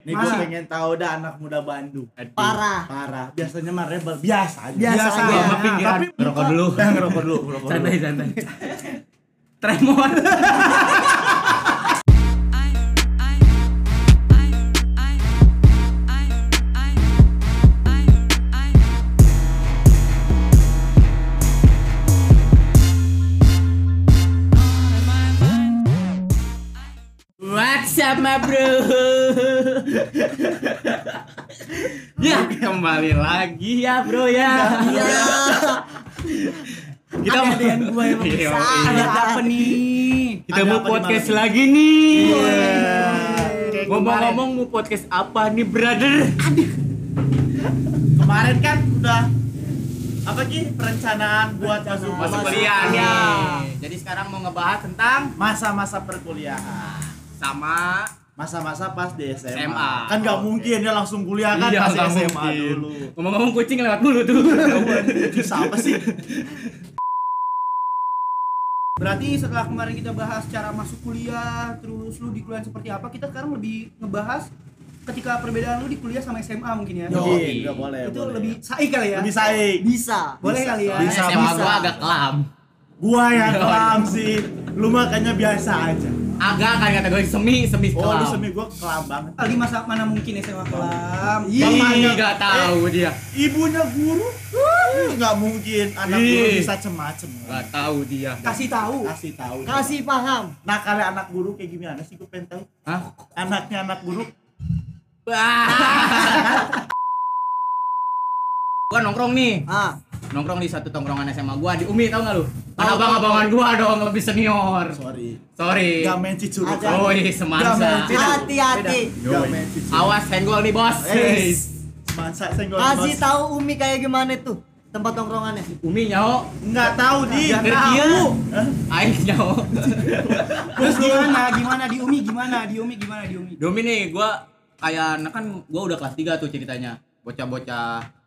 Nih gue pengen tahu dah anak muda Bandung. Parah. Parah. Biasanya mah rebel biasa aja. Biasa aja. Sama pinggiran. Tapi Ngerokok dulu. Eh, ngerokok dulu, ngerokok dulu. Santai santai. Tremor. What's up my bro? ya kembali lagi ya bro ya. Iya. Kita Ada dengan gue yang Iya, bisa. iya. Ada apa nih? Kita mau podcast lagi nih. Kayak Ngomong-ngomong mau podcast apa nih brother? Kemarin kan udah apa sih perencanaan buat masuk Masuk kuliah Iya. nih. Jadi sekarang mau ngebahas tentang masa-masa perkuliahan. sama Masa-masa pas di SMA. SMA. Kan nggak Oke. mungkin dia langsung kuliah kan Iya, nggak SMA mungkin. dulu. Ngomong-ngomong kucing lewat dulu tuh. Itu siapa sih? Berarti setelah kemarin kita bahas cara masuk kuliah, terus lu di kuliah seperti apa, kita sekarang lebih ngebahas ketika perbedaan lu di kuliah sama SMA mungkin ya. Yo. Nggak boleh. itu boleh. lebih saik kali ya. lebih saik. Bisa. Boleh Bisa, kali ya. bisa. SMA bisa. gua agak kelam. Gua yang kelam sih. Lu makanya biasa aja. Agak kan kategori semi semi Oh, kelam. lu semi gua kelam banget. Ali masa mana mungkin SMA kelam. Iya. Bapaknya- Ih, gak tahu dia. Ibunya guru? Nggak mungkin anak guru bisa cemacem. Gak tahu dia. Kasih tahu. Kasih tahu. Kasih paham. Nah, kalau anak guru kayak gimana sih? Gue pengen tahu. Hah? Anaknya anak guru gua nongkrong nih. Ah, Nongkrong di satu tongkrongan SMA gua di Umi tau gak lu? Kan abang-abangan gua dong lebih senior. sorry. Sorry. Gak main cicuruk. Oh, Gak semansa. hati-hati. Awas senggol nih, Bos. Eh, Semansa senggol. Kasih bos. tahu Umi kayak gimana tuh tempat tongkrongannya. Umi nyaho. Nggak tahu di. Nggak tahu. Aing nyaho. Terus gimana? Gimana di Umi? Gimana di Umi? Gimana di Umi? Domi nih, gua kayak nah kan gua udah kelas 3 tuh ceritanya. Bocah-bocah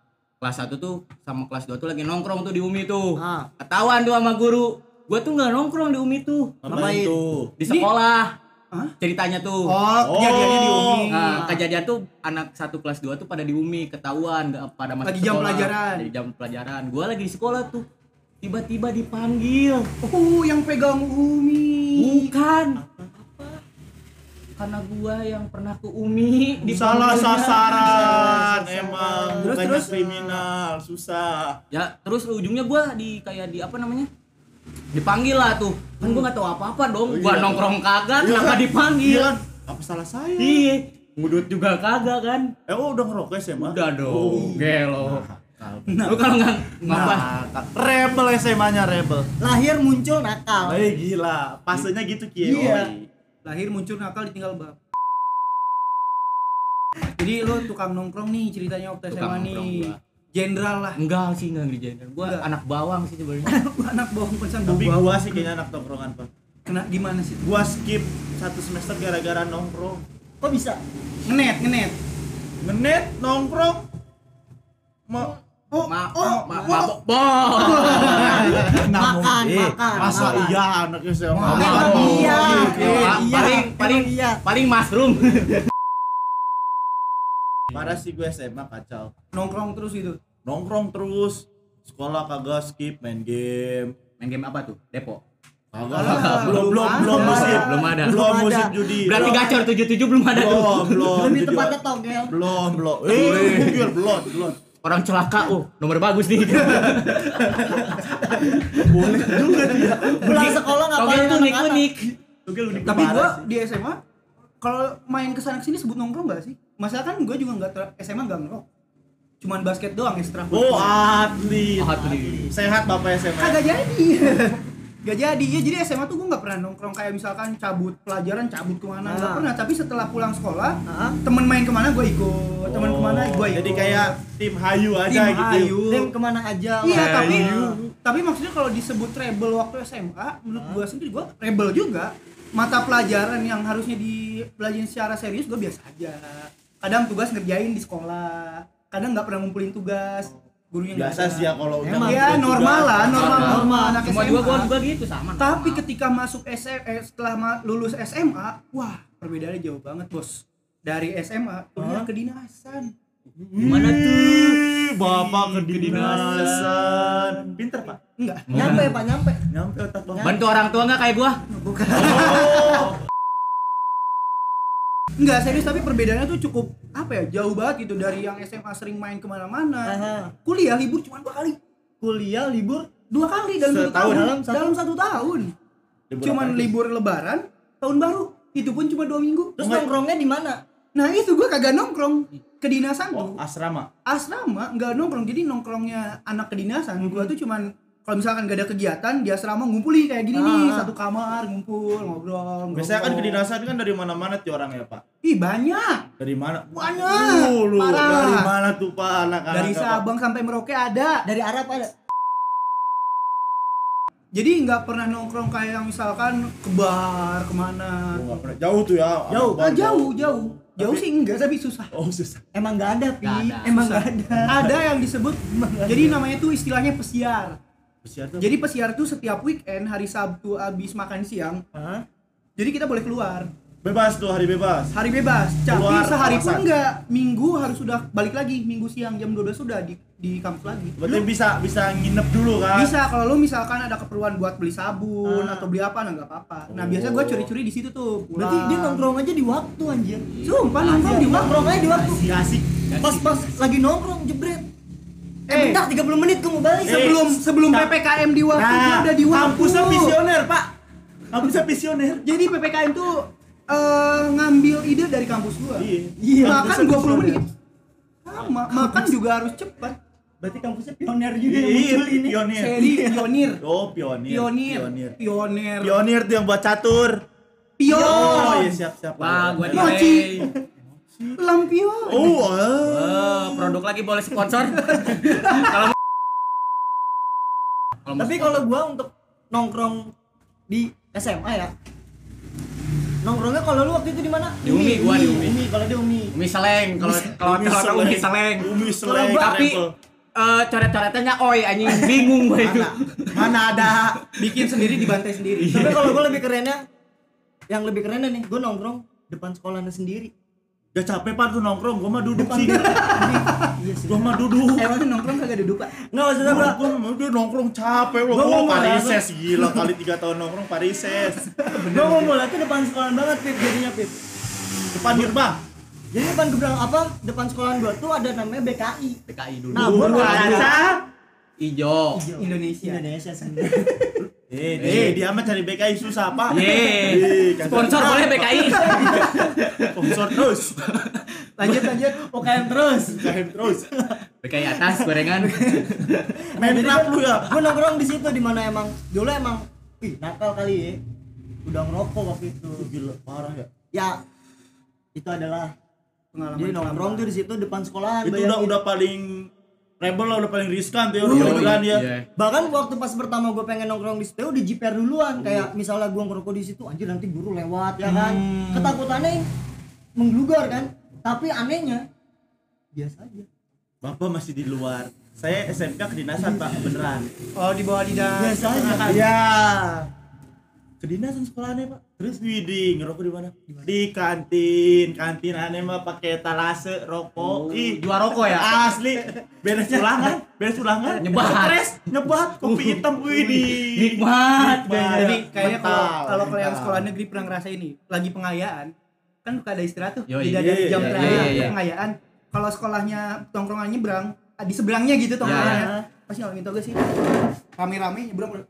kelas 1 tuh sama kelas 2 tuh lagi nongkrong tuh di Umi tuh. Ah. Ketahuan tuh sama guru. Gua tuh nggak nongkrong di Umi tuh. Ngapain Ngapain? tuh? Di sekolah. Hah? Ceritanya tuh. Oh, kejadiannya di Umi. Nah, kejadian tuh anak satu kelas 2 tuh pada di Umi ketahuan nggak pada masuk Lagi jam sekolah. pelajaran. Lagi jam pelajaran. Gua lagi di sekolah tuh. Tiba-tiba dipanggil. Oh, yang pegang Umi. Bukan. Karena gua yang pernah ke Umi Salah dipanggilnya. sasaran Salah emang. Terus, Bukannya terus? kriminal, susah. Ya, terus ujungnya gua di kayak di apa namanya? Dipanggil lah tuh. Kan gua nggak tahu apa-apa dong. Oh, Gua iya. nongkrong kagak, Iya kenapa kan? dipanggil? Iya kan? Apa salah saya? Iya. Ngudut juga kagak kan? Eh, oh udah ngerokok SMA? Udah dong. Oh. Gelo. Nakal. Lu kalau nggak ngapa? Nakal. Rebel SMA-nya rebel. Lahir muncul nakal. Eh gila, pasenya gitu Kie. Iya. Lahir muncul nakal ditinggal bab. Jadi lu tukang nongkrong nih ceritanya waktu Tukang SMA nih. Jenderal lah. Enggak sih enggak ngerjain. Gua Enggak. anak bawang sih sebenarnya. Anak bohong pesan Tapi bau gua sih kayaknya anak tongkrongan pak. Kena gimana sih? Gua skip satu semester gara-gara nongkrong. Kok bisa? Ngenet, ngenet. Ngenet nongkrong. Ma Oh, Ma, oh, ma, oh. mabok bol. Makan, Eh, makan, Masa makan. iya anak SMA? Emang Makan. iya. Eh, Pa- iya, paling paling iya. paling mushroom. Parah sih gue SMA kacau. Nongkrong terus gitu. Nongkrong terus. Sekolah kagak skip main game. Main game apa tuh? Depo. Kagak, Ah, belum belum belum belum musim. Belum ada. Belum Belum musim judi. Berarti Belum. gacor 77 belum ada tuh. Belum, belum. Lebih tepatnya togel. Belum, belum. Eh, belum, belum. Orang celaka, oh, nomor bagus nih. Boleh juga dia. Pulang sekolah ngapain tuh unik-unik. Gugil unik Tapi gua di SMA kalau main ke sana ke sini sebut nongkrong gak sih? Masalah kan gue juga nggak SMA nggak ngerok. Cuman basket doang ekstra. Oh, atlet. Oh, atlet. Sehat Bapak SMA. Kagak jadi. Gak jadi. Ya jadi SMA tuh gue nggak pernah nongkrong kayak misalkan cabut pelajaran cabut ke mana nggak Ah. pernah. Tapi setelah pulang sekolah Ah. temen main ke mana gue ikut. Temen Oh, ke mana gue ikut. Jadi kayak tim Hayu aja Tim gitu. Hayu. Dem ke mana aja? Iya, lah. tapi tapi maksudnya kalau disebut rebel waktu SMA, menurut gua sendiri gua rebel juga. Mata pelajaran yang harusnya dipelajarin secara serius gua biasa aja. Kadang tugas ngerjain di sekolah, kadang nggak pernah ngumpulin tugas. Gurunya Biasa sih ya kalau udah Emang. Ya normal lah, normal Normal. normal anak SMA. juga gua gua gitu sama. Tapi sama. ketika masuk SMA, eh, setelah lulus SMA, wah perbedaannya jauh banget bos. dari SMA kuliah kedinasan Gimana tuh? Bapak kedinasan. Pinter, Pak. enggak Nyampe Pak, nyampe. Nyampe otak. Bantu orang tua nggak kayak gua? bukan Oh. enggak serius tapi perbedaannya tuh cukup apa ya jauh banget gitu dari yang SMA sering main ke mana-mana. Aha. kuliah libur cuma dua kali. Kuliah libur? Dua kali dalam satu tahun. Dalam satu- dalam satu tahun. Libur cuman libur lebaran tahun baru. Itu pun cuma dua minggu. Terus nongkrongnya di mana? nah itu gua kagak nongkrong. Kedinasan Oh, tuh asrama. asrama nggak nongkrong. Jadi nongkrongnya anak kedinasan gua tuh cuman kalau misalkan gak ada kegiatan di asrama ngumpuli kayak gini nih Ah. satu kamar ngumpul ngobrol Biasanya kan ngobrol. kedinasan kan dari mana-mana tuh orangnya, Pak. ih banyak Dari mana? Banyak. Uh, lu, Parah. dari mana tuh, Pak? Anak-anak. dari? Sabang sampai Merauke ada Dari Arab ada. jadi nggak pernah nongkrong kayak yang misalkan ke bar ke mana Oh, nggak pernah. Jauh tuh ya. Jauh. Ah, jauh jauh jauh sih enggak tapi susah Oh, susah. Emang nggak ada, Pi. Ada. Emang nggak ada. ada yang disebut jadi namanya tuh istilahnya pesiar Usia tuh. jadi pesiar tuh setiap weekend hari Sabtu abis makan siang Hah? jadi kita boleh keluar bebas tuh hari bebas. hari bebas tapi Keluar sehari pun kawasan. enggak minggu harus sudah balik lagi minggu siang jam 12 sudah di di kampus lagi Berarti Lu bisa bisa nginep dulu kan? bisa kalau lu misalkan ada keperluan buat beli sabun Ah. atau beli apa nah nggak apa-apa nah Oh. biasa gua curi-curi di situ tuh pulang. Berarti dia nongkrong aja di waktu anjir. sumpah nongkrong di waktu Nongkrong aja di waktu. Asik. Pas pas lagi nongkrong jebret. Eh, Eh. bentar 30 menit gue mau balik. Eh, sebelum sebelum Nah. PPKM di waktu dia udah di waktu kampusnya visioner, Pak. Kampusnya visioner. jadi PPKM tuh eh, ngambil ide dari kampus gua Iya. Iya, makan kampusnya 20 visioner. menit sama makan juga harus cepat Berarti kampusnya pioner juga yang Iya, muncul ini. pionir. seri pionir Oh, pionir. pionir Pionir. pionir Pionir tuh yang buat catur. pion Oh, iya siap siap. Wah, gua Mochi. lampion Oh, ah. Oh, produk lagi boleh sponsor. Kalau Tapi kalau gua untuk nongkrong di SMA ya. Nongkrongnya kalau lu waktu itu di mana? Di Umi, gua di Umi. Umi, kalau di Umi. Umi Seleng, kalau kalau kalau Umi Seleng. Umi seleng. Tapi travel. eh coret-coretannya oi anjing bingung gua itu. mana ada bikin sendiri dibantai sendiri Tapi kalau gua lebih kerennya yang lebih kerennya nih, gua nongkrong depan sekolahnya sendiri. Gak capek pak tuh nongkrong, gua mah duduk sih. Iya. Gua mah duduk. Emang nongkrong kagak duduk pak? Enggak maksudnya gua Gua mah udah nongkrong capek loh, Gua gua ngomong parises gila. Kali 3 tahun nongkrong parises. Gua mau mulai tuh depan sekolah banget Pip. Jadinya Pip. Depan gerbang. Jadi depan gerbang apa? Depan sekolahan gua tuh ada namanya BKI. PKI dulu. Nah, gua. Kaca Ijo. Indonesia. Indonesia. Sendiri. Eh, eh, dia mah cari BKI susah pak Ye. kagak. Sponsor boleh PKI. Sponsor terus lanjut lanjut UKM terus. UKM terus PKI atas gorengan. Main rap kan lu ya Gua nongkrong di situ di mana emang dulu emang ih nakal kali ya. Udah ngerokok waktu itu. Gila, parah ya Ya itu adalah pengalaman jadi nongkrong tuh di situ depan sekolahan. Itu udah udah paling rebel lah, udah paling riskan tuh ya, Uh, udah beneran ya. Iya. bahkan waktu pas pertama gue pengen nongkrong di situ udah jiper duluan. Kayak misalnya gue ngerokok di situ anjir nanti guru lewat ya kan? Hmm. ketakutannya mengglugar kan? Tapi anehnya biasa aja. Bapak masih di luar. Saya SMK kedinasan pak, beneran. Oh di bawah lidah biasa aja. Kan Iya. Kedinasan sekolahnya pak. Terus widih ngerokok di mana? Di kantin, kantin aneh mah pakai talase rokok. Ih, Dua rokok ya. asli. Beres ulangan, beres ulangan. Nyebat. Stres, nyebat kopi hitam widih. Nikmat. jadi kayaknya kalau kalau kalian sekolah negeri pernah ngerasain ini lagi pengayaan kan suka ada istirahat tuh tidak ada Iya, jam terakhir iya, iya. pengayaan kalau sekolahnya tongkrongan nyebrang di seberangnya gitu tongkrongannya Ya. pasti ngalamin tau gak sih rame-rame nyebrang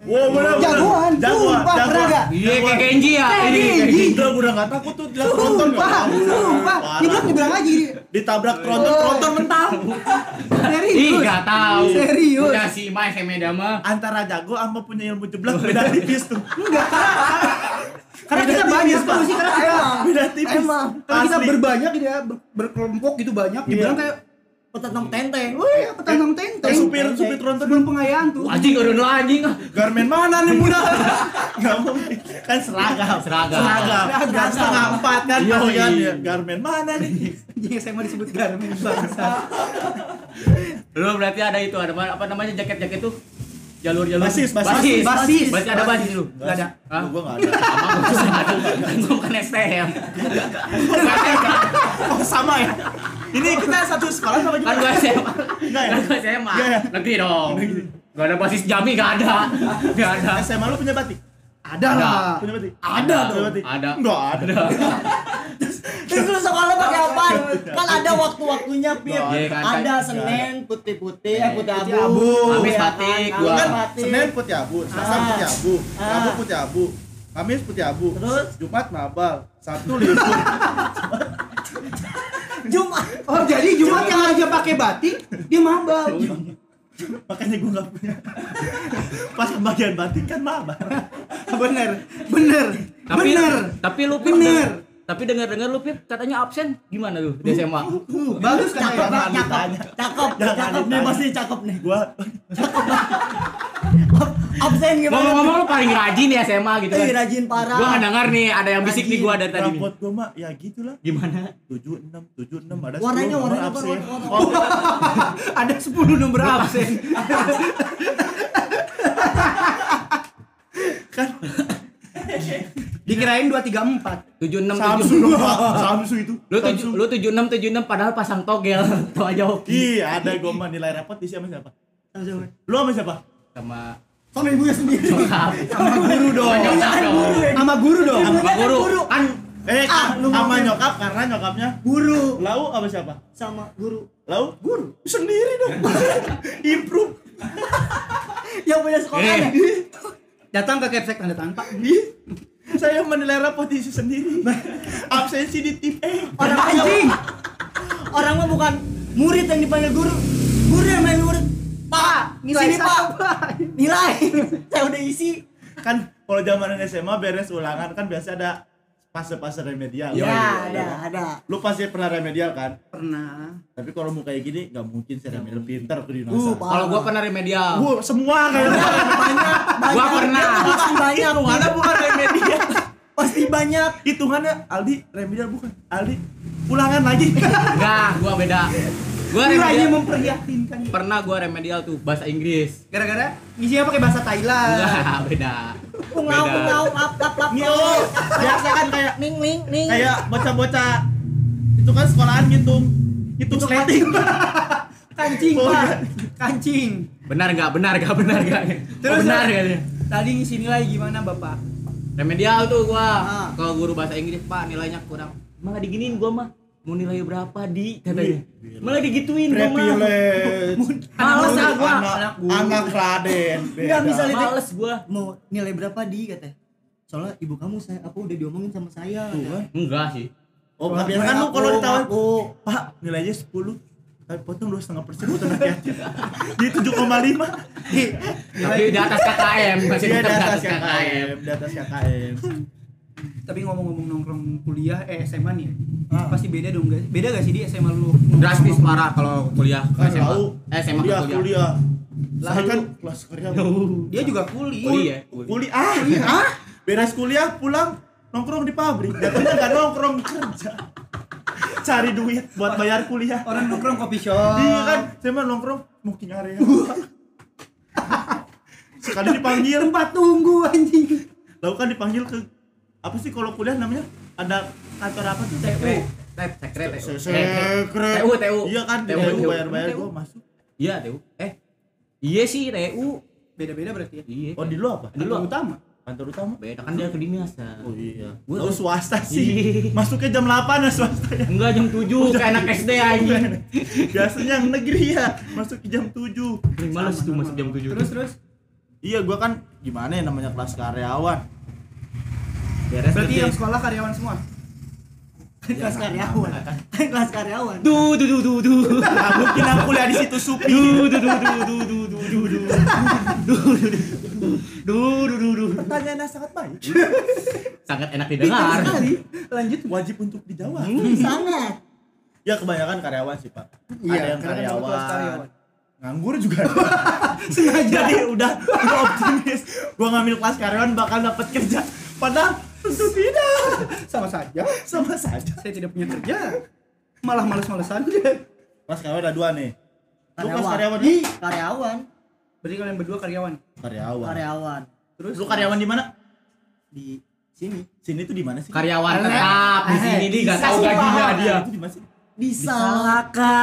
Wow, bener. Jagoan, jagoan, sumpah, pernah? Iya kayak Kenji ya. Ini Kenji. Udah, udah nggak takut tuh lihat tronton sumpah sumpah nyebrang nyebrang aja Ditabrak tronton, tronton mental. Ih serius gak tahu. Serius. Udah si Ima SMA mah. Antara jago sama punya ilmu jeblak beda tipis tuh. enggak karena kita banyak tuh sih karena Beda tipis. Emang. karena kita berbanyak gitu ya ber- berkelompok gitu banyak nyebrang kayak petetong tenteng wih petantang Kayak tenteng supir, supir tronton sebelum pengayaan tuh Anjing udah dulu anjing. Garmen mana nih muda? Mungkin. Kan seragam. Seragam. Seragam. Seragam. Setengah empat kan Yoi. pasti kan. Ya, Garmen mana nih? Jadi SMA disebut Garmin bangsa. Lu berarti ada itu ada apa namanya jaket-jaket tuh? jalur jalur Basis, basis. basis Basis. Berarti ada basis lu Nggak ada. Hah? Gua enggak ada. kan gua bukan STM sama ya. Ini kita satu sekolah sama kan juga. gua SMA Enggak ya? kan gua SMA negeri dong gak ada basis jami gak ada gak ada SMA lu punya batik? Ada lah. Punya batik? Ada dong. batik? Ada. Enggak ada. Terus lu sekolah pakai apa? Kan ada waktu-waktunya, Pip. Iya, kan, Ada kan. Senin putih-putih, eh putih Putih abu. Kamis ya batik, kan? gua. Kan. Senin putih abu, Selasa Ah. putih abu, Ah. Rabu putih abu, Kamis putih abu, Terus? Jumat mabal, Sabtu libur. Jumat. Oh, jadi Jumat yang aja pakai batik, dia mabal. Makanya gua enggak punya. Pas pembagian batik kan mabal. bener, bener, tapi bener. tapi lu Bener. tapi dengar dengar lu Pip katanya absen gimana lu di SMA Bagus kan Cakep, ya? Pak, Jangan cakep. ditanya. Cakep, Jangan cakep nih pasti cakep nih. Gua Absen gimana? ngomong-ngomong lu paling rajin ya SMA gitu Ih, kan rajin parah. gua nggak dengar nih ada yang bisik nih gua dari tadi rapot gua mah ya gitulah. gimana 76 76 ada Warnanya 10 warnanya apa? absen. Warna- Oh, Ada 10 nomor absen. Dikirain 234. tujuh enam Samsu tujuh dong, Pak. Samsu itu. lu tujuh lu tujuh enam tujuh enam padahal pasang togel tuh aja hoki Iya, ada gua mah nilai rapot di sama siapa? Lu sama siapa? sama Sama ibunya sendiri. Sama guru dong. Sama nyokap dong Sama guru dong. sama guru kan Eh, Ah, lu sama nyokap karena nyokapnya Guru Lau apa siapa? sama guru. Lau? Guru. Sendiri dong. Improve. Yang punya sekolah Eh. ya? Datang ke Kepsek tanda tanpa. Saya menilai rapot isi sendiri. Absensi di tim E. Orang anjing. Orang mah bukan murid yang dipanggil guru. Guru yang main murid. Pak, Nilai sini Pak. satu, Pak. Nilai. Saya udah isi. Kan kalau zaman SMA beres ulangan kan biasa ada fase-fase remedial. Iya, Ya, ada, ada. Lu pasti pernah remedial kan? Pernah. Tapi kalau mau kayak gini nggak mungkin saya remedial pinter ke Uh, dinasa. Pak. kalau gua pernah remedial Gua semua kayak banyak, banyak. Gua pernah. Bukan banyak. Hitungannya bukan remedial. Pasti banyak. Hitungannya Aldi remedial bukan. Aldi ulangan lagi. enggak gua beda gua Nilainya remedial memprihatinkan. pernah gua remedial tuh bahasa Inggris Gara-gara ngisinya pakai bahasa Thailand. enggak beda Pungau, Beda. pungau, lap, lap, lap. Biasa kan kayak Ning, ning, ning. kayak bocah-bocah itu kan sekolahan ngitung hitung slating. Kancing, Oh, Pak. iya. Kancing. benar nggak benar nggak benar nggak Terus, oh, benar Pak? katanya Tadi ngisi nilai gimana, Bapak? remedial tuh gua Ah. kalau guru bahasa Inggris pak nilainya kurang malah diginiin gua mah mau nilai berapa di katanya malah digituin gua mah Privilege. males ah gua anak, anak guru. anak Raden. Nggak bisa lihat. males gua Mau nilai berapa di katanya? Soalnya ibu kamu saya apa udah diomongin sama saya. Tuh kan. enggak sih Oh, nggak biasa kan lu kalau Aku, ditawar, aku. Pak, nilainya 10 tapi potong dua setengah persen buat anak yatim. Di 7,5. tapi di atas KKM masih Dia di atas KKM, di atas KKM. Tapi ngomong-ngomong nongkrong kuliah eh SMA nih. ya, Ah. Pasti beda dong, guys. Beda gak sih di SMA lu? drastis parah kalau kuliah ke Kan SMA tahu. eh SMA ke kuliah, kuliah kuliah. Saya Lalu- kan kelas karyawan. Dia juga kuliah. kuliah kuliah. Kuliah, ah, ah, beres kuliah pulang nongkrong di pabrik. Datangnya nggak nongkrong kerja. Cari duit buat bayar kuliah. Orang nongkrong kopi shop. Iya kan, saya mah nongkrong smoking area. Sekali dipanggil, Tempat tunggu anjing. lalu kan dipanggil ke apa sih kalau kuliah namanya? Ada kantor apa tuh? TU. Se- Sekret. TU TU Iya kan, TU, bayar-bayar gua masuk. iya TU eh iya sih TU Beda-beda berarti ya. iya Oh, di lu apa? Di lu utama. Kantor utama. beda kan dia kedinasan Oh iya. Gua Lu tuh- swasta Iya. sih. Masuknya jam 8 ya swasta ya. enggak jam 7 kayak anak SD anjing Biasanya yang negeri ya, masuk ke jam 7. Paling males tuh masuk jam 7 Terus terus. Iya, gua kan gimana ya namanya kelas karyawan. Beres Berarti kerja. yang sekolah karyawan semua. kelas karyawan. kelas karyawan. duh duh duh duh duh Nggak mungkin aku kuliah di situ Supi. duh duh duh duh duh duh duh duh duh duh duh duh duh duh Pertanyaannya sangat baik. sangat enak didengar Sekali. Lanjut. Wajib untuk dijawab. Hmm, sangat. Ya kebanyakan karyawan sih, Pak. Iya, ada yang karyawan. Nganggur juga. Sengaja. Jadi udah udah optimis. Gua ngambil kelas karyawan bakal dapat kerja. Padahal tentu tidak. Sama saja. Sama saja. Saya tidak punya kerja. Malah males-malesan aja. Kelas karyawan ada dua nih. Lu kelas Karyawan. karyawan. Ih, karyawan. Berarti kalian berdua karyawan. Karyawan. karyawan Terus Lu karyawan di mana? di sini Sini tuh di mana sih? Karyawan tetap di sini dia enggak tahu gajinya dia. Itu di mana sih? di Salaka,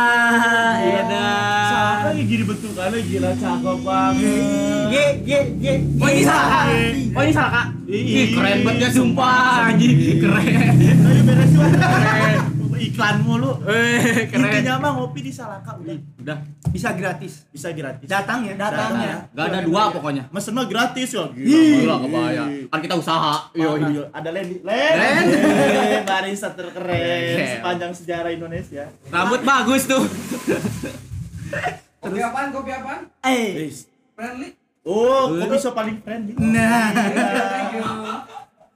edan. Siapa yang gini bentuk kali gila cakep banget. ye ye ye Oh ini Salaka. Oh ini Salaka. Ih, keren banget ya sumpah anjing. Keren. Ayo beres. Keren. Iklan mulu. Eh, keren. Intinya mah ngopi di Salaka udah Udah. bisa gratis. bisa gratis. Datang ya. datang ya Gak ada dua pokoknya. Mesen mah gratis ya. Gila kebaya. Kan kita usaha. Yo, Yo, ada Lendi. Len. Barista terkeren Keren. sepanjang sejarah Indonesia. Rambut bagus tuh. Kopi apaan? Kopi apaan? eh. Friendly. Oh, kok bisa paling friendly? Nah. Thank you.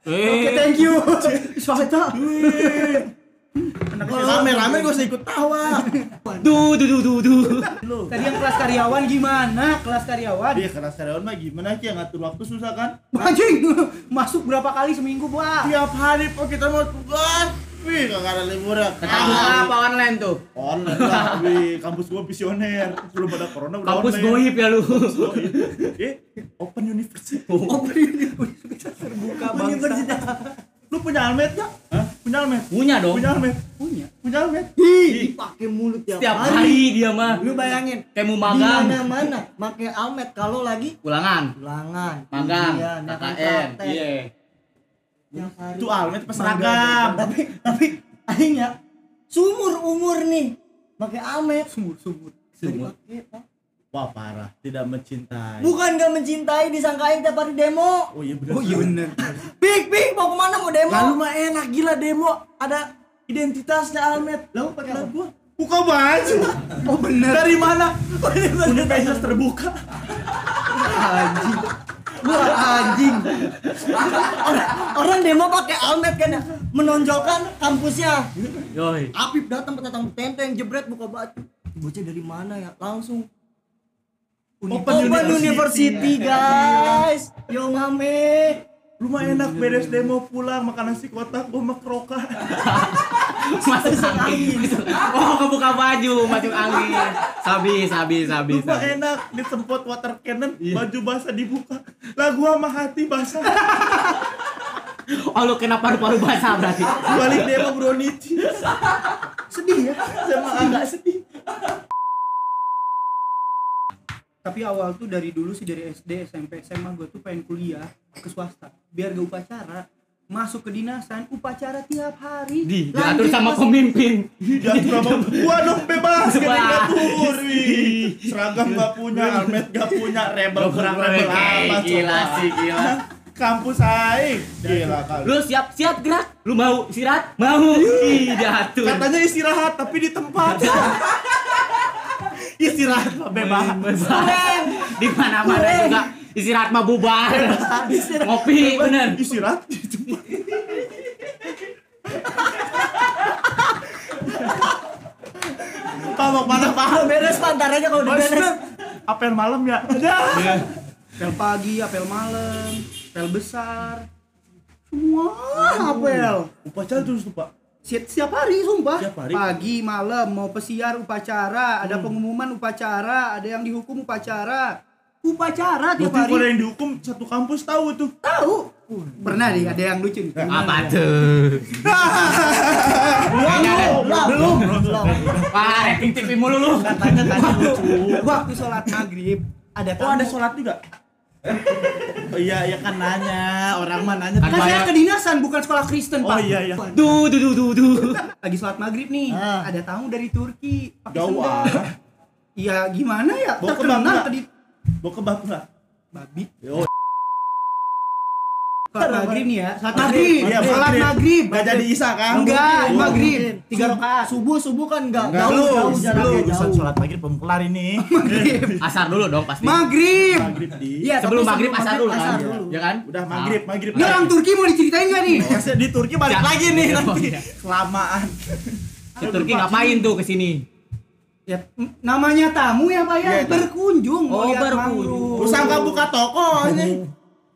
Oke, Eh, thank you. Swasta. Rame-rame gak usah ikut tawa. duh duh duh duh duh. Tadi yang kelas karyawan gimana? Kelas karyawan. Dia karena karyawan mah gimana sih yang ngatur waktu susah kan? Anjing, masuk berapa kali seminggu, Pak? Tiap hari kok kita mau tugas. Wih, gak ada libur ya. Tetap buka apa online tuh? Online lah, wih. Kampus gua visioner. Belum ada corona udah Kampus online. goib ya lu. Goib. Eh, Open University. Terbuka universitas Lu punya almet gak? Hah? Punya almet? Punya dong. Punya almet? Punya. Punya almet? Ih, pakai mulut tiap, Setiap hari dia mah. Lu bayangin Kayak mau di magang. mana-mana pakai almet kalau lagi Ulangan. ulangan. Magang. Iya, KKN. Iya. Itu almet pas seragam. Tapi tapi aing ya sumur umur nih pakai almet. Sumur, sumur. Sumur. Pak. Wah parah, tidak mencintai. Bukan gak mencintai disangka aing tiap hari demo. Oh iya benar. Oh iya bener. Pik pik mau ke mana mau demo? Lalu mah enak gila demo. Ada identitasnya almet. Lalu pakai apa? gua buka baju. Oh bener. Dari mana? Universitas terbuka. anjing. Wah anjing. Orang, orang demo pakai almet kan ya, menonjolkan kampusnya. Yoi. Apip datang petang tenteng jebret buka baju. Bocah dari mana ya? Langsung Open Open University. University, guys. Yo mame. Lu mah enak beres demo pulang makan nasi kotak gua mah keroka. Masuk angin. Oh, kebuka baju, masuk angin. Sabi, sabi, sabi, Lu mah sabi. enak disemprot water cannon, baju basah dibuka. Lah gua mah hati basah. Oh, lu kena paru-paru basah berarti. Balik demo bronitis. Sedih ya? Sama agak sedih. Tapi awal tuh dari dulu sih dari SD, SMP, SMA gue tuh pengen kuliah ke swasta. Biar gak upacara. Masuk ke dinasan, upacara tiap hari. Di, diatur sama masuk- pemimpin. Jangan sama gua dong bebas, ngatur. Wih. Seragam gak punya, almet gak punya, rebel kurang rebel apa Gila sih, gila. Kampus aing. Gila kali. Lu siap siap gerak. Lu mau istirahat? Mau. Ih, diatur. Katanya istirahat tapi di tempat. istirahat mah bebas. Bebas. Di mana-mana juga istirahat mah bubar. Ngopi bener. Istirahat di tempat. Pak mau mana? Kalau beres Pak, ntar aja kalau udah beres. Apel malam ya? Ada. Apel pagi, apel malam, apel besar. Semua apel. Upacara terus tuh Pak. Setiap, setiap hari sumpah. Setiap hari? Pagi, malam, mau pesiar upacara, ada pengumuman upacara, ada yang dihukum upacara. Upacara tiap Berarti kalau hari. yang dihukum satu kampus tahu tuh. Tahu. Pernah nih ada yang lucu nih. Apa tuh? Ada- Belum, belum. Wah, rating TV mulu lu. Katanya tadi lucu. Waktu sholat maghrib ada Oh ada tamu. sholat juga? Oh iya, iya kan nanya, orang mah nanya. Kan saya kedinasan bukan sekolah Kristen, Oh Pak. iya iya. Duh, duh, duh, duh, duh. Lagi sholat maghrib nih, Ah. ada tamu dari Turki. pakai Jauh ah. Iya gimana ya? Bawa nggak? tadi Bawa kebab enggak? babi. Yo, maghrib nih ya. Sholat Maghrib. maghrib. Iya, Sholat maghrib. maghrib. Enggak jadi Isa kan? Enggak, maghrib. Tiga rakaat. Subuh subuh kan enggak Enggak, jauh lu, jauh jaraknya jauh. sholat maghrib belum kelar ini. Asar dulu dong pasti. Maghrib. maghrib di. Iya, Sebelum maghrib asar dulu kan? Ya kan? Udah maghrib, maghrib. Ini orang Turki mau diceritain gak nih? Masih di Turki balik Ya. lagi nih Oh, nanti. iya. Kelamaan. Di Turki ngapain tuh ke sini? Ya, namanya tamu ya Pak ya, Iya, berkunjung mau Oh, lihat berkunjung. sangka buka toko ini.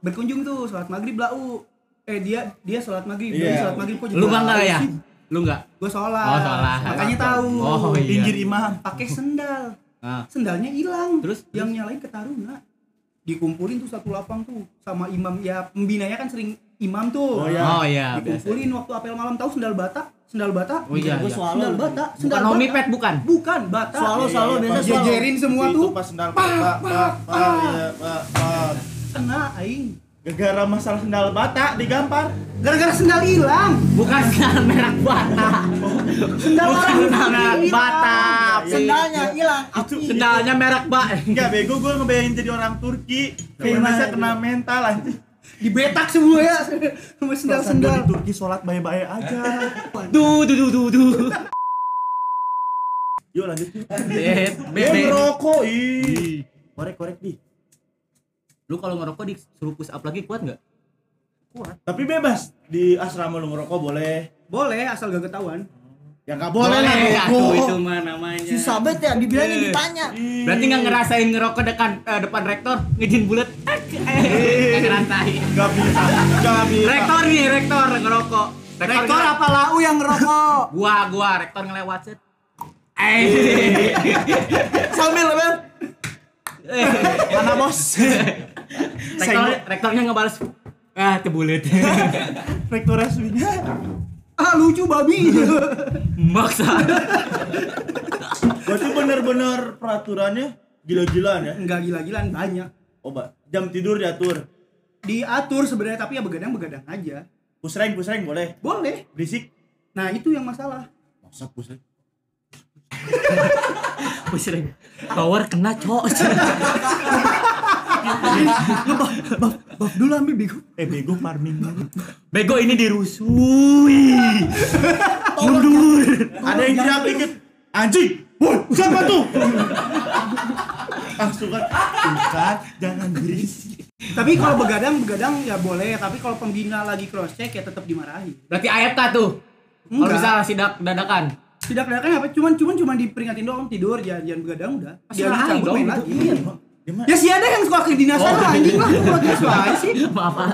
Berkunjung tuh sholat maghrib lau. Eh dia dia sholat maghrib, Iya. dia sholat maghrib kok Lu bang enggak ya? Lu enggak? Gue sholat. Oh, sholat. Makanya tahu. Oh, iya. Pinggir imam. Pakai sendal. Ah. sendalnya hilang Terus? yang nyalain ke Taruna dikumpulin tuh satu lapang tuh sama imam ya pembinanya kan sering imam tuh Oh, iya. Oh iya, biasa. dikumpulin waktu apel malam tahu sendal bata sendal bata Oh iya, Gua iya. sendal bata Bukan sendal Homi bata Pet bukan. bukan bata Swallow, swallow, biasa swallow. jejerin semua tuh pas sendal pak pak pak pak iya, kena aing gara-gara masalah sendal bata digampar gara-gara sendal hilang Bukan sendal merek bata. sendal Bukan merek hilang. bata. Sendalnya hilang. Api. Sendalnya merek bak. Enggak bego gue ngebayangin jadi orang Turki Kayak Indonesia mana? kena mental anjing dibetak semua ya sama sendal Perasaan gua sendal di Turki sholat baik-baik aja Duh, duh, duh, duh, duh. Yuk lanjut yuk ngerokok ih Korek korek di Lu kalau ngerokok disuruh push up lagi kuat nggak? Kuat Tapi bebas Di asrama lu ngerokok boleh boleh asal gak ketahuan Ya nggak boleh lah aku bego itu mah namanya. Susah banget ya dibilangnya Eh. ditanya. Berarti nggak ngerasain ngerokok depan eh, depan rektor ngejin bulat. Nggak ngerasain. Nggak bisa Nggak bisa Rektor nih, rektor ngerokok. rektor ngele- apa lau yang ngerokok Gua, gua rektor ngelewat set. Eh. Sambil Bel Eh. Mana bos rektor, rektornya ngebales ah kebulet Rektor resminya ah lucu babi. Maksa. Berarti bener-bener peraturannya Gila-gilaan ya? Enggak gila-gilaan banyak. Oh Mbak. Jam tidur diatur? Diatur sebenarnya tapi ya begadang begadang aja. Pusreng pusreng boleh? Boleh. Berisik? Nah itu yang masalah. Masa pusreng? Pusing power kena cok bab dulu ambil bego. Eh bego farming bego ini dirusui. Mundur. Ada yang teriak dikit. Anjing. Woi siapa tuh? Langsung kan. Bukan Jangan berisik. Tapi kalau begadang begadang ya boleh. Tapi kalau pembina lagi cross check ya tetap dimarahi berarti AFK tuh? Kalau misalnya sidak dadakan? Tidak kelihatan apa? Cuman cuman cuman diperingatin doang. Tidur jangan jangan begadang udah. Dia Masih cabut dong, main lagi. Iya Gimana? ya sih ada yang suka kedinasan Oh. lah anjing lah gua terus aja sih maaf Pak.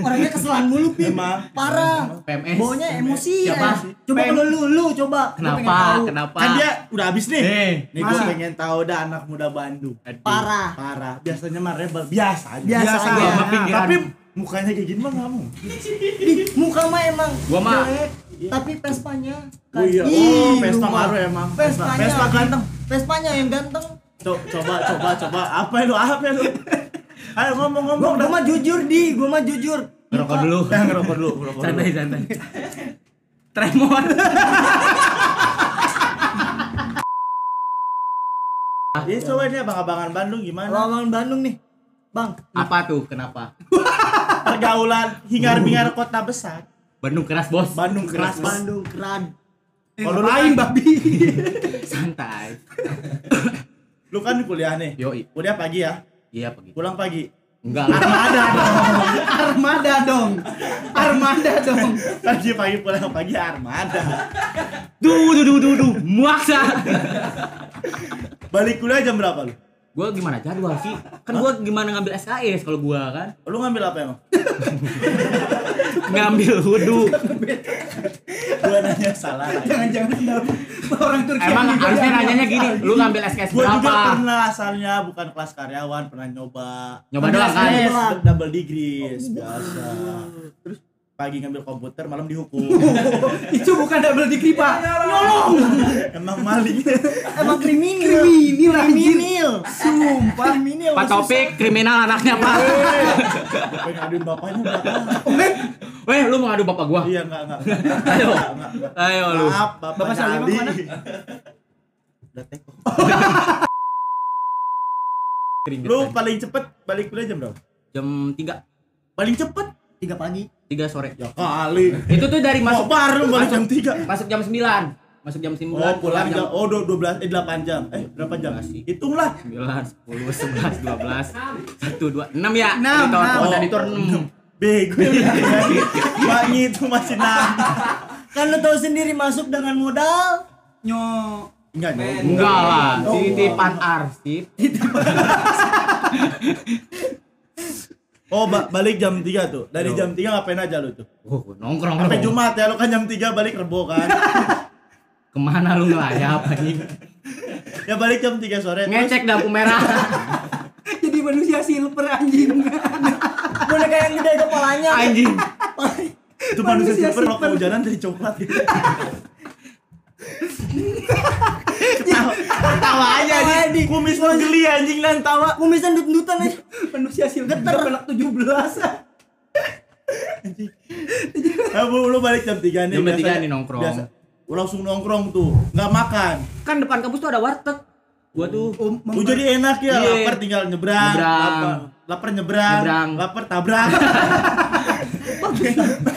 Orangnya keselan mulu pin. Emang. Parah. PMS Baunya emosi Siapa? ya. Coba kalau lu lu coba. Gua kenapa kenapa Kan dia udah habis nih Eh, Nih gue masa? pengen tahu dah anak muda Bandung Aduh. Parah. Parah Biasanya mah rebel Biasa aja Biasa Biasa aja. pinggiran. Tapi mukanya kayak gini mah nggak mungkin Di muka mah emang Gua mah- jelek, tapi Vespanya Oh iya Oh mah. ngaruh emang Vespanya. Vespa ganteng Vespanya yang ganteng. Co- Coba coba coba. Apa lu apa lu? Ayo ngomong ngomong gua mah jujur di, gua mah jujur. ngerokok dulu. Ya ngerokok dulu ngerokok dulu. Santai santai. Tremor. Ini coba ini abang-abangan Bandung gimana? Lawan Bandung nih. Bang, apa tuh? Kenapa? Pergaulan hingar-bingar kota besar. Bandung keras bos. Bandung keras Bos. Bandung keran. eh, Kalau lu ngapain kan- babi? Santai Lu kan kuliah nih. Yoi. Kuliah pagi ya? Iya begitu Pulang pagi? Enggak lah. Armada dong. Armada dong. Armada dong. Pagi pagi pulang pagi armada. Duh duh duh duh duh maksa Balik kuliah jam berapa lu? gua gimana jadwal sih? Kan gua gimana ngambil SKS kalau gua kan? Lu ngambil apa emang? ngambil wudhu Gua nanya salah jangan-jangan orang Turki emang harusnya nanyanya gini lu ngambil SKS Gua juga berapa? pernah asalnya bukan kelas karyawan Pernah nyoba. Nyoba doang kan? Double degree biasa. Terus pagi ngambil komputer malam dihukum. Itu bukan double degree pak. Nyolong. Emang maling. Emang kriminal. Kriminal. Kriminal. sumpah Kriminal. Pak Topik kriminal anaknya pak. Pengen ngaduin bapaknya belakang weh lu mau ngadu bapak gua? Iya enggak enggak ayo. Enggak, enggak. ayo lu. Maaf bapak Bapak Salim Ali mana? Udah teko. Lu paling cepet balik kuliah jam berapa? jam 3 Paling cepet? Tiga pagi. 3 sore. Ya kali. Itu tuh dari Masuk bar lu balik jam 3 masuk jam 9 masuk jam 9 Oh pulang jam jam Oh 12 eh 8 jam. Eh berapa jam? Hitunglah 9, 10, 11, 12 1, 2, 6 ya. Enam, Editor, enam. oh, editor 6 Bego Maknya itu masih nang Kan lu tahu sendiri masuk dengan modal. nyo Enggak nyogok Enggak lah, titipan arsip. Oh ba- balik jam 3 tuh. Dari jam 3 ngapain aja lu tuh? Oh, nongkrong Sampai. Jumat ya lu kan jam 3 balik rebo kan? Ke mana lu ngelayap anjing? Ya balik jam 3 sore terus ngecek lampu merah. Jadi manusia silver anjing. Boneka yang gede kepalanya. Anjing. Itu manusia manusia silver kalau kehujanan jadi coklat. Gitu ketawa ketawa aja. Di- kumis lu geli anjing dan tawa. Kumisan dut-dutan aja manusia silver pelak 17. ya bu lu balik jam 3 nih Jam tiga biasanya- nih nongkrong. biasa. Lu langsung nongkrong tuh. Nggak makan. Kan depan kampus tuh ada warteg gua tuh Oh, Oh, jadi enak ya, Iya. lapar tinggal nyebrang, Nyebrang. lapar, lapar nyebrang, Nyebrang. lapar tabrak.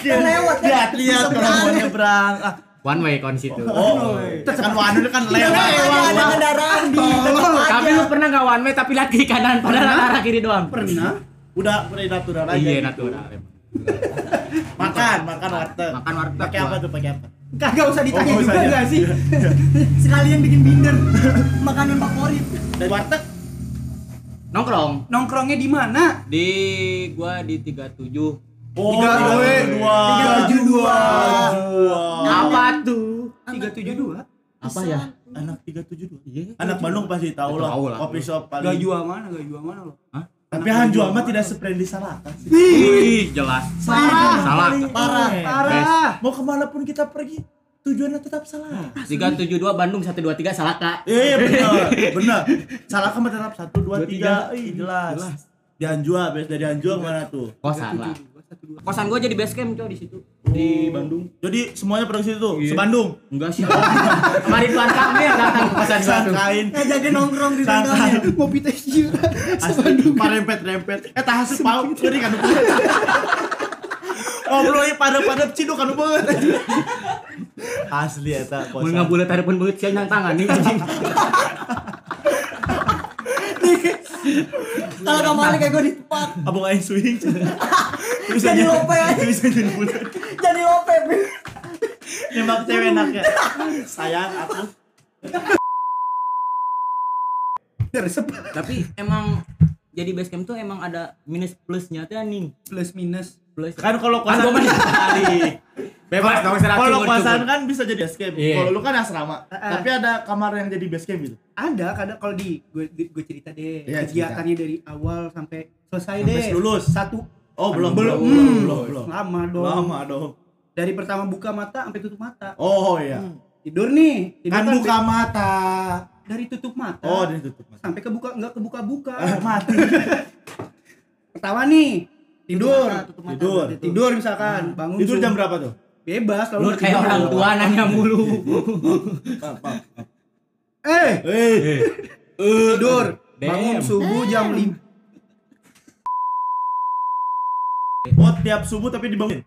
lewat ya. lihat-lihat kalau mau nyebrang. Ah, one way kon situ oh, kan wanu kan Iya, lewat. ada kendaraan di depan tapi lu pernah nggak one way tapi lihat kiri kanan padahal arah kiri doang Pernah. Udah udah natural aja. iya gitu. natural. Makan, makan warteg. Makan warteg, Pakai apa tuh? Pakai apa? Kagak usah ditanya Oh, juga usah enggak sih? sekalian bikin binder makanan favorit Dari warteg nongkrong Nongkrongnya di mana? di gua di 37 Oh, Tiga, tiga, dua. tiga, tujuh, dua. Dua. apa tuh 372. apa ya Anak 372. Iya. Anak Bandung pasti tahu lah. Kopi shop Gak paling. jual mana? Gak jual mana lo? Hah? Tapi Hanju amat tidak se-friendly Salaka sih. Wih, jelas Parah. salah Parah. Parah. Mau ke mana pun kita pergi, tujuannya tetap salah. 372 Bandung 123 Salaka Eh benar, benar. Salah kamu tetap satu dua Dua, tiga, tiga. Ih, jelas. Di Anjua, dari Anjua ke mana tuh? kosan lah kosan gua jadi base camp coy di situ di Bandung Jadi semuanya pergi situ tuh, Iya. sebandung. enggak sih kemarin Tuan Kamil datang ke kosan tuh Sangkain, ngajakin nongkrong di tanggalnya sangkain. Mau pita juga. Asli, parempet-rempet. Eh tah hasil pau, jadi kan Ngobrolnya pada-pada ciduk kan banget. Asli eta mau kosan. ngabulet hareupeun beut sia nyang tangan nih anjing kalau kemarin kayak gue ditepak Abang aing swing. Bisa Jadi lope aja. Bisa jadi bulan. jadi lope Nembak cewek enaknya. Sayang aku. Tapi emang jadi base camp tuh emang ada minus plusnya tuh nih Plus minus. plus Kan kalau Kan kosan sekali. Bebas dong, serah Kalau kosan kan bisa jadi base camp. Iya. Kalau lu kan asrama. Heeh. Tapi ada kamar yang jadi base camp gitu. Ada kadang kalau di gue gue cerita deh Iya, kegiatannya dari awal sampai selesai Sampai deh. lulus. Satu Oh, belum. belum Belum, belum, Hmm, belum, belum. lama dong. Lama dong. Dari pertama buka mata sampai tutup mata. Oh iya. Tidur nih. Tidur Kan buka mata. dari tutup mata. Oh, dia tutup mata. sampai kebuka nggak kebuka-buka. Mati. Pertama nih tidur. tutup mata, Tidur. tutup. Tidur misalkan, bangun Tidur jam berapa tuh? Bebas Lu lalu kayak orang tua nanya mulu. Eh, Eh, tidur. Damn. Bangun subuh jam 5. oh tiap subuh tapi dibangun.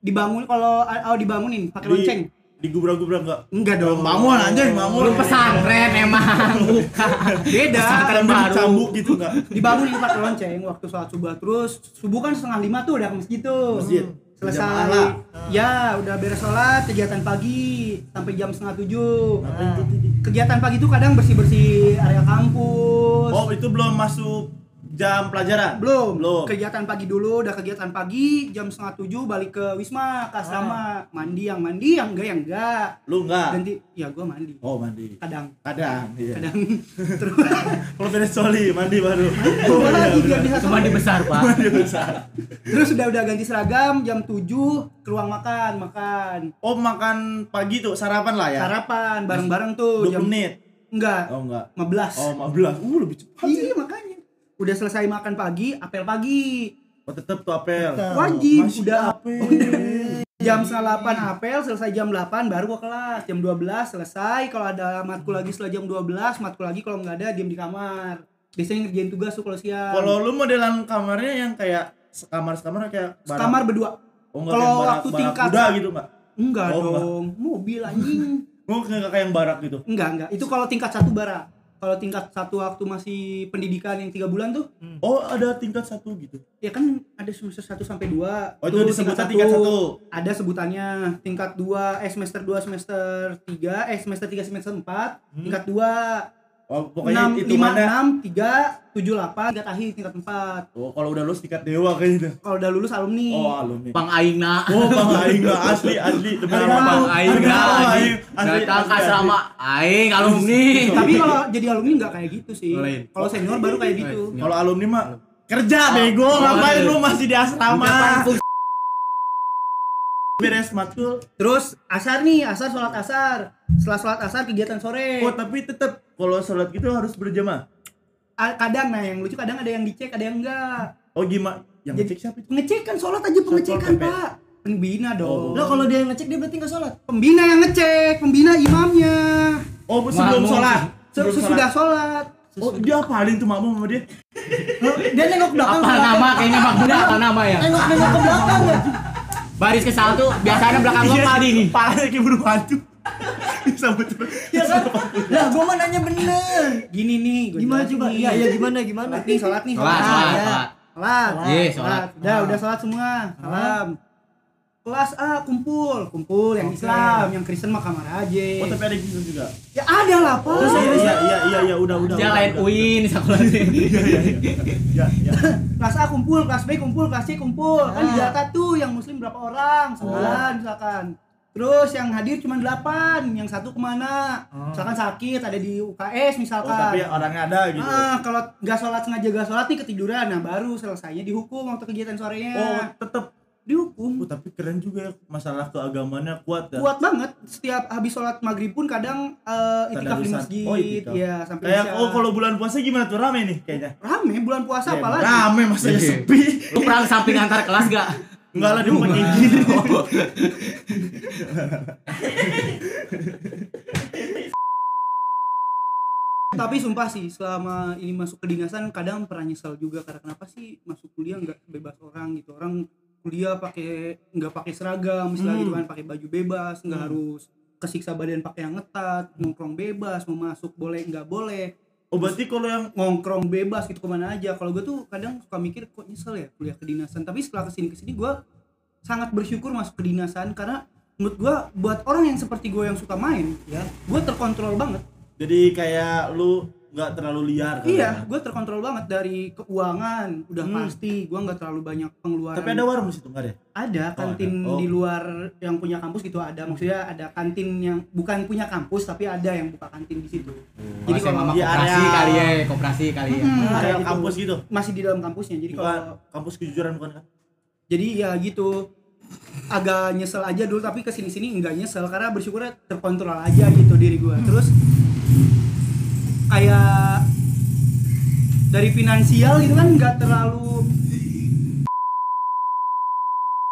Dibangun kalau oh dibangunin pakai Di- lonceng. Digubrak-gubrak enggak? Enggak dong. Bangun anjing, bangun. Lu pesantren emang bukan. Beda. Pesantren baru. dicambuk gitu enggak? Dibangunin pakai lonceng waktu sholat subuh terus subuh kan setengah lima tuh udah ke masjid tuh. Masjid. Selesai. Lah. Ya, udah beres sholat kegiatan pagi sampai jam setengah tujuh. Tidi? Kegiatan pagi tuh kadang bersih-bersih area kampus. Oh, itu belum masuk jam pelajaran? belum Belum. kegiatan pagi dulu udah kegiatan pagi jam setengah tujuh balik ke wisma ke asrama mandi yang mandi yang enggak yang enggak Lu enggak? ganti ya gua mandi Oh, mandi. kadang Kadang, iya. kadang terus Kalau beres soli, mandi baru. oh, iya, lagi biar bisa mandi besar, Pak. Mandi besar. terus udah udah ganti seragam jam 7 ke ruang makan makan Oh, makan pagi tuh, sarapan lah ya? sarapan bareng-bareng tuh 20 jam menit. enggak Oh, enggak. 15 Oh, 15. Uh, lebih cepat. iya makanya udah selesai makan pagi apel pagi. Oh, tetep tuh apel. wajib Masih udah. apel. jam setengah 8 apel selesai jam 8 baru gua kelas. Jam 12 selesai. Kalau ada matkul lagi setelah jam 12 matkul lagi kalau nggak ada diem di kamar. Biasanya ngerjain tugas tuh kalau siang. Kalau lu modelan kamarnya yang kayak sekamar-sekamar kayak barak- kamar berdua. Oh, enggak kalau barak- waktu barak tingkat kuda sa- gitu enggak? enggak Oh, enggak. dong mobil anjing. Oh, kayak kayak yang barak gitu. enggak enggak. Itu kalau tingkat satu bara kalau tingkat satu waktu masih pendidikan yang tiga bulan tuh? Oh, ada tingkat satu gitu. ya kan ada semester 1 sampai 2 Oh, itu disebutnya tingkat satu. ada sebutannya. Tingkat 2 eh semester 2 semester 3 eh semester 3 semester 4 tingkat 2 Oh, pokoknya 6, itu 5, mana 6, 3, 7, 8, tingkat akhir, tingkat 4 Oh, kalau udah lulus tingkat dewa kayak gitu. Kalau udah lulus alumni Oh, alumni. Bang Aing na. Oh, Bang Aing nggak asli asli nama Bang Aing Demi na. nama anjing. Aing. Asli, Datang ke asrama Aing alumni. Tapi kalau jadi alumni nggak kayak gitu sih. Kalau senior baru kayak gitu. Kalau alumni mah kerja bego, ngapain lu masih di asrama? Beres matkul. Terus asar nih, asar sholat asar Setelah sholat asar kegiatan sore Oh, tapi tetap kalau sholat gitu harus berjamaah. Kadang, nah yang lucu kadang ada yang dicek, ada yang enggak Oh, gimana? Yang Jadi- ngecek siapa itu? Ngecek kan sholat aja pengecekan pak Pembina dong Lah kalau dia yang ngecek dia berarti nggak sholat. Pembina yang ngecek, pembina imamnya Oh, sebelum Makmum. sholat. Se- Sebelum Sesudah sholat. sholat Oh, dia apalin tuh makmum sama dia. Dia nengok belakang. Apa nama kayaknya Bang Bunda apa nama ya? Nengok nengok ke belakang ya. Baris ke satu biasanya belakang gua padi nih. Palanya kayak burung hantu. Bisa betul. Ya kan? Lah gua mah nanya bener. Gini nih gua Gimana coba? Iya, iya gimana gimana? Sholat nih, sholat nih Sholat, sholat, ya. sholat. Sholat Iya, sholat. Udah, udah sholat semua Salam Kelas A kumpul, kumpul yang Islam, yang Kristen mah kamar aja. Oh, tapi ada gitu juga. Ya ada lah, Pak. Oh, iya iya iya iya udah udah. Dia udah, lain. UIN sekolah Iya iya iya. Iya iya. kelas A kumpul, kelas B kumpul, kelas C kumpul. Kan Ah. didata tuh yang muslim berapa orang? Sembilan misalkan. Terus yang hadir cuma delapan, yang satu ke mana? Misalkan sakit, ada di UKS Oh, misalkan. tapi orangnya ada gitu. Ah, kalau nggak sholat sengaja nggak sholat nih ketiduran, nah baru selesainya dihukum waktu kegiatan sorenya. Oh, tetap dihukum. Oh, tapi keren juga ya masalah keagamannya kuat ya. Kuat banget. Setiap habis sholat maghrib pun kadang eh, itikaf di masjid, Oh, itikaf. ya sampai Kayak oh kalau bulan puasa gimana tuh rame nih kayaknya. rame bulan puasa Ya, apalagi. Rame masa ya Iya. sepi. Lu perang samping antar kelas gak? Enggak lah dia pakai gini. Tapi sumpah sih selama ini masuk kedinasan kadang pernah nyesel juga karena kenapa sih masuk kuliah nggak bebas orang gitu. Orang kuliah pakai nggak pakai seragam, misalnya Hmm. gitu kan pakai baju bebas, nggak harus kesiksa badan pakai yang ngetat, nongkrong bebas, mau masuk boleh nggak boleh. Oh berarti kalau yang ngongkrong bebas gitu ke mana aja. Kalau gue tuh kadang suka mikir kok nyesel ya kuliah kedinasan. Tapi setelah ke sini ke sini gue sangat bersyukur masuk kedinasan karena menurut gue buat orang yang seperti gue yang suka main ya. gue terkontrol banget. Jadi kayak lu nggak terlalu liar kan? iya gue terkontrol banget dari keuangan udah Hmm. pasti gue nggak terlalu banyak pengeluaran Tapi ada warung di situ enggak ada? ada kantin ada. Oh. di luar yang punya kampus gitu ada maksudnya ada kantin yang bukan punya kampus tapi ada yang buka kantin di situ Jadi Jadi kalau sama Di koperasi area- kali ya, koperasi kali ya. Hmm, Area gitu. kampus gitu. masih di dalam kampusnya jadi Bukan kalau kampus kejujuran bukan kan? jadi ya gitu agak nyesel aja dulu tapi ke sini sini enggak nyesel karena bersyukurnya terkontrol aja gitu diri gua terus kayak dari finansial gitu kan nggak terlalu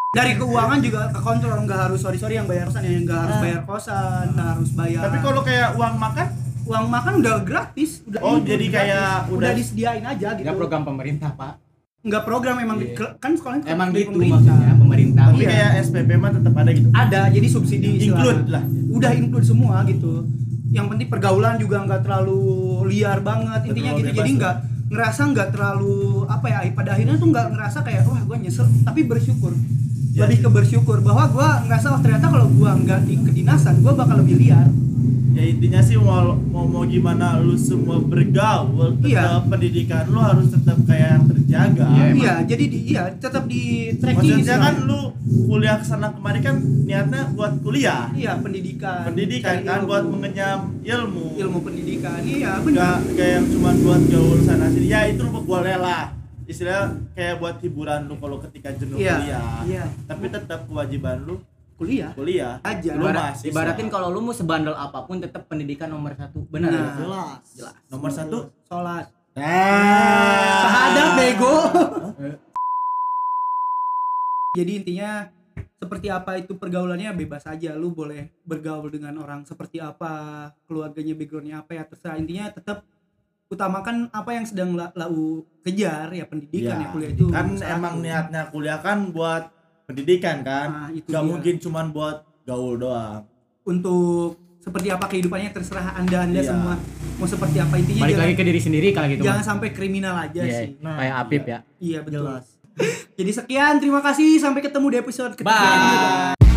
dari keuangan juga kekontrol nggak harus sorry sorry yang bayar kosan ya nggak harus Ah. bayar kosan nggak harus bayar Tapi kalau kayak uang makan uang makan udah gratis udah Oh, jadi kayak udah udah- disediain aja gitu Enggak program pemerintah, Pak. nggak program emang Iya. ke- kan sekolahnya Emang gitu pemerintah. maksudnya pemerintah. tapi Iya. kayak SPP mah tetap ada gitu. ada jadi subsidi. Include lah. udah include semua gitu yang penting pergaulan juga nggak terlalu liar banget. Intinya gitu. Bebas jadi nggak ngerasa nggak terlalu apa ya pada akhirnya tuh nggak ngerasa kayak wah gue nyesel. Tapi bersyukur Ya. lebih ke bersyukur bahwa gue ngerasa oh ternyata kalau gue nggak di kedinasan gue bakal lebih liar Ya intinya sih mau mau, mau gimana lu semua bergaul, tetap Iya. pendidikan lu harus tetap kayak yang terjaga. Iya, iya jadi di, iya tetap di tracking Maksudnya kan lu kuliah ke sana kemari kan niatnya buat kuliah, iya pendidikan pendidikan kan ilmu. buat mengenyam ilmu. ilmu pendidikan iya benar kayak yang cuma buat gaul sana sini. Ya itu lu boleh lah. Istilah kayak buat hiburan lu kalau ketika jenuh Iya, kuliah. iya. Tapi tetap kewajiban lu kuliah kuliah. Aja. Lu Ibarat, mahasiswa. ibaratin kalau lu mau sebandel apa pun tetap pendidikan nomor satu. Benar Nah. ya? Jelas. Jelas. nomor satu. sholat Nah. Sahadat bego. Jadi intinya seperti apa itu pergaulannya bebas aja lu boleh bergaul dengan orang seperti apa keluarganya backgroundnya apa ya terserah intinya tetap utamakan apa yang sedang la- lau kejar ya pendidikan ya, kuliah itu kan emang niatnya kuliah kan buat pendidikan kan Nah, itu nggak dia. mungkin cuman buat gaul doang untuk seperti apa kehidupannya terserah anda anda Iya. semua mau seperti apa intinya Balik jangan, lagi ke diri sendiri kalau gitu. jangan Mas. sampai kriminal aja Iya, sih Nah, kayak Apip ya. iya betul Jelas. jadi sekian terima kasih sampai ketemu di episode ketiga Bye. ini.